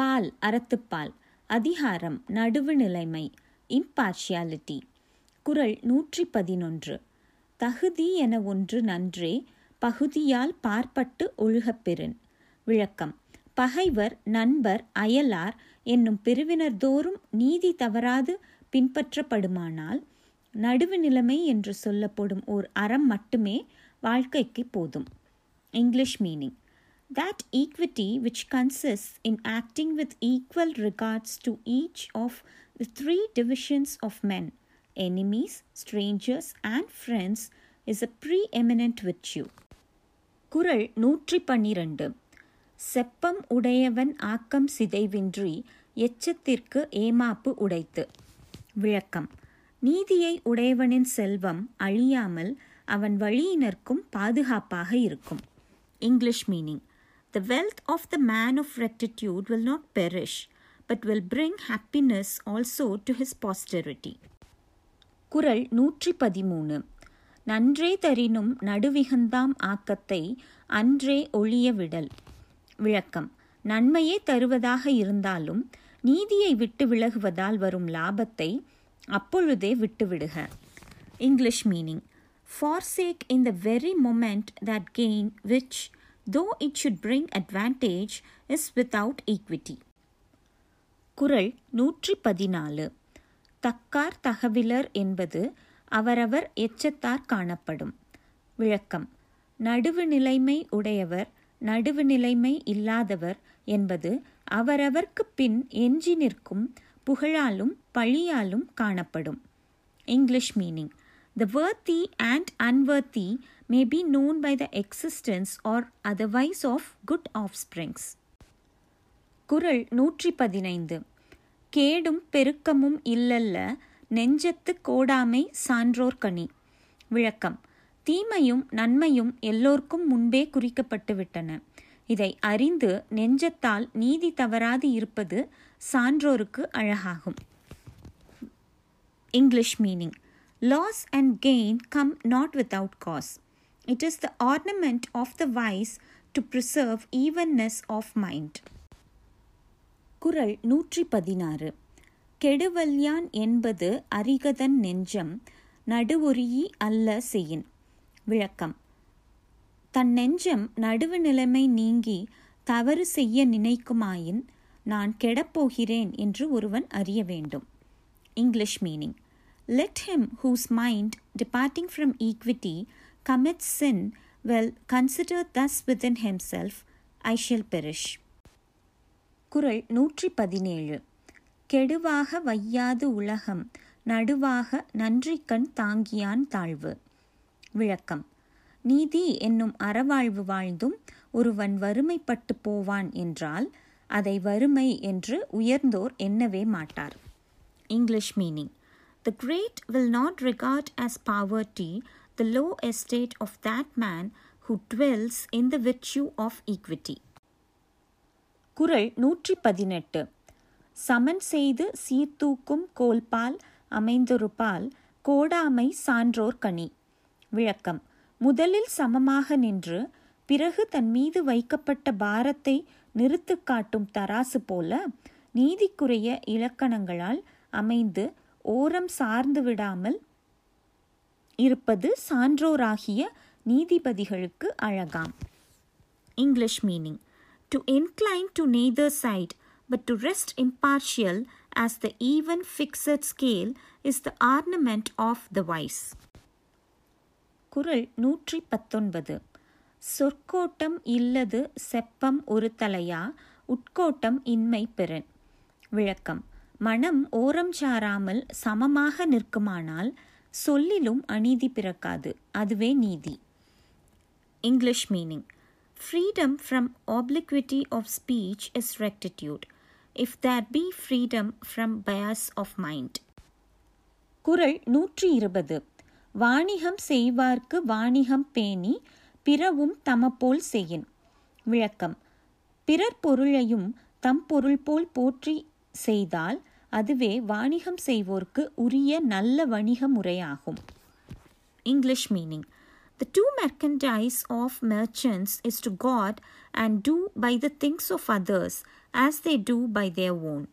பால் அறத்துப்பால் அதிகாரம் நடுவு நிலைமை இம்பார்ஷியாலிட்டி குறள் நூற்றி பதினொன்று தகுதி என ஒன்று நன்றே பகுதியால் பார்ப்பட்டு ஒழுகப்பெறின் விளக்கம் பகைவர் நண்பர் அயலார் என்னும் பிரிவினர் தோறும் நீதி தவறாது பின்பற்றப்படுமானால் நடுவு நிலைமை என்று சொல்லப்படும் ஓர் அறம் மட்டுமே வாழ்க்கைக்கு போதும். English meaning. That equity which consists in acting with equal regards to each of the three divisions of men enemies, strangers, and friends is a preeminent virtue. குரல் நூற்றி பன்னிரண்டு செப்பம் உடையவன் ஆக்கம் சிதைவின்றி எச்சத்திற்கு ஏமாப்பு உடைத்து விளக்கம் நீதியை உடையவனின் செல்வம் அழியாமல் அவன் வழியினர்க்கும் பாதுகாப்பாக இருக்கும் English meaning The wealth of the man of rectitude will not perish, but will bring happiness also to his posterity. குரல் நூற்றி பதிமூணு நன்றே தரினும் நடுவிகந்தாம் ஆக்கத்தை அன்றே ஒளிய விடல் விளக்கம் நன்மையே தருவதாக இருந்தாலும் நீதியை விட்டு விலகுவதால் வரும் லாபத்தை அப்பொழுதே விட்டுவிடுக English meaning for sake in the very moment that gain which though it should bring advantage, is without equity. குரல் நூற்றி பதினாலு தக்கார் தகவிலர் என்பது அவரவர் எச்சத்தார் காணப்படும். விளக்கம். நடுவு நிலைமை உடையவர் நடுவு நிலைமை இல்லாதவர் என்பது அவரவர்க்கு பின் எஞ்சி நிற்கும் புகழாலும் பழியாலும் காணப்படும். English meaning. The worthy and unworthy may be known by the existence or otherwise of good offsprings. குரல் நூற்றி பதினைந்து கேடும் பெருக்கமும் இல்லல்ல நெஞ்சத்து கோடாமை சான்றோர் கனி. விளக்கம். தீமையும் நன்மையும் எல்லோருக்கும் முன்பே குறிக்கப்பட்டுவிட்டன. இதை அறிந்து நெஞ்சத்தால் நீதி தவறாது இருப்பது சான்றோருக்கு அழகாகும். English meaning. Loss and gain come not without cause. It is the ornament of the wise to preserve evenness of mind. குரல் நூற்றி பதினாறு. கெடுவல்யான் என்பது அரிகதன் நெஞ்சம் நடுவொரியை அல்ல செய்யின். விளக்கம். தன் நெஞ்சம் நடுவு நிலைமை நீங்கி தவறு செய்ய நினைக்குமாயின் நான் கெடப்போகிறேன் என்று ஒருவன் அறிய வேண்டும். English meaning. Let him whose mind, departing from equity, commits sin, well, consider thus within himself, I shall perish. குறள் நூற்றி பதினேழு கெடுவாக வையாது உலகம் நடுவாக நன்றிக்கண் தாங்கியான் தாழ்வு. விளக்கம். நீதி என்னும் அறவாழ்வு வாழ்ந்தும் ஒருவன் வறுமைப்பட்டு போவான் என்றால் அதை வறுமை என்று உயர்ந்தோர் எண்ணவே மாட்டார். English meaning. The great will not regard as poverty the low estate of that man who dwells in the virtue of equity. குறள் நூற்றி பதினெட்டு சமன் செய்து சீர்தூக்கும் கோல்பால் அமைந்தொருபால் கோடாமை சான்றோர் கனி. விளக்கம். முதலில் சமமாக நின்று பிறகு தன் மீது வைக்கப்பட்ட பாரத்தை நிறுத்து காட்டும் தராசு போல நீதிக்குரிய இலக்கணங்களால் அமைந்து ஓரம் சார்ந்து விடாமல் இருப்பது சான்றோராகிய நீதிபதிகளுக்கு அழகாம். English meaning to incline to neither side but to rest impartial as the even fixed scale is the ornament of the wise குரல் நூற்றி பத்தொன்பது சொற்கோட்டம் இல்லது செப்பம் ஒரு தலையா உட்கோட்டம் இன்மை பெறன். விளக்கம். மனம் ஓரம் சாராமல் சமமாக நிற்குமானால் சொல்லிலும் அநீதி பிறக்காது. அதுவே நீதி. English meaning freedom from obliquity of speech is rectitude if there be freedom from bias of mind குரல் நூற்றி இருபது வாணிகம் செய்வார்க்கு வாணிகம் பேணி பிறவும் தமப்போல் செய்யின். விளக்கம். பிறர் பொருளையும் தம் பொருள் போல் போற்றி செய்தால் அதுவே வாணிகம் செய்வோர்க்கு உரிய நல்ல வணிக முறையாகும் English meaning The true merchandise of merchants is to God and do by the things of others as they do by their own.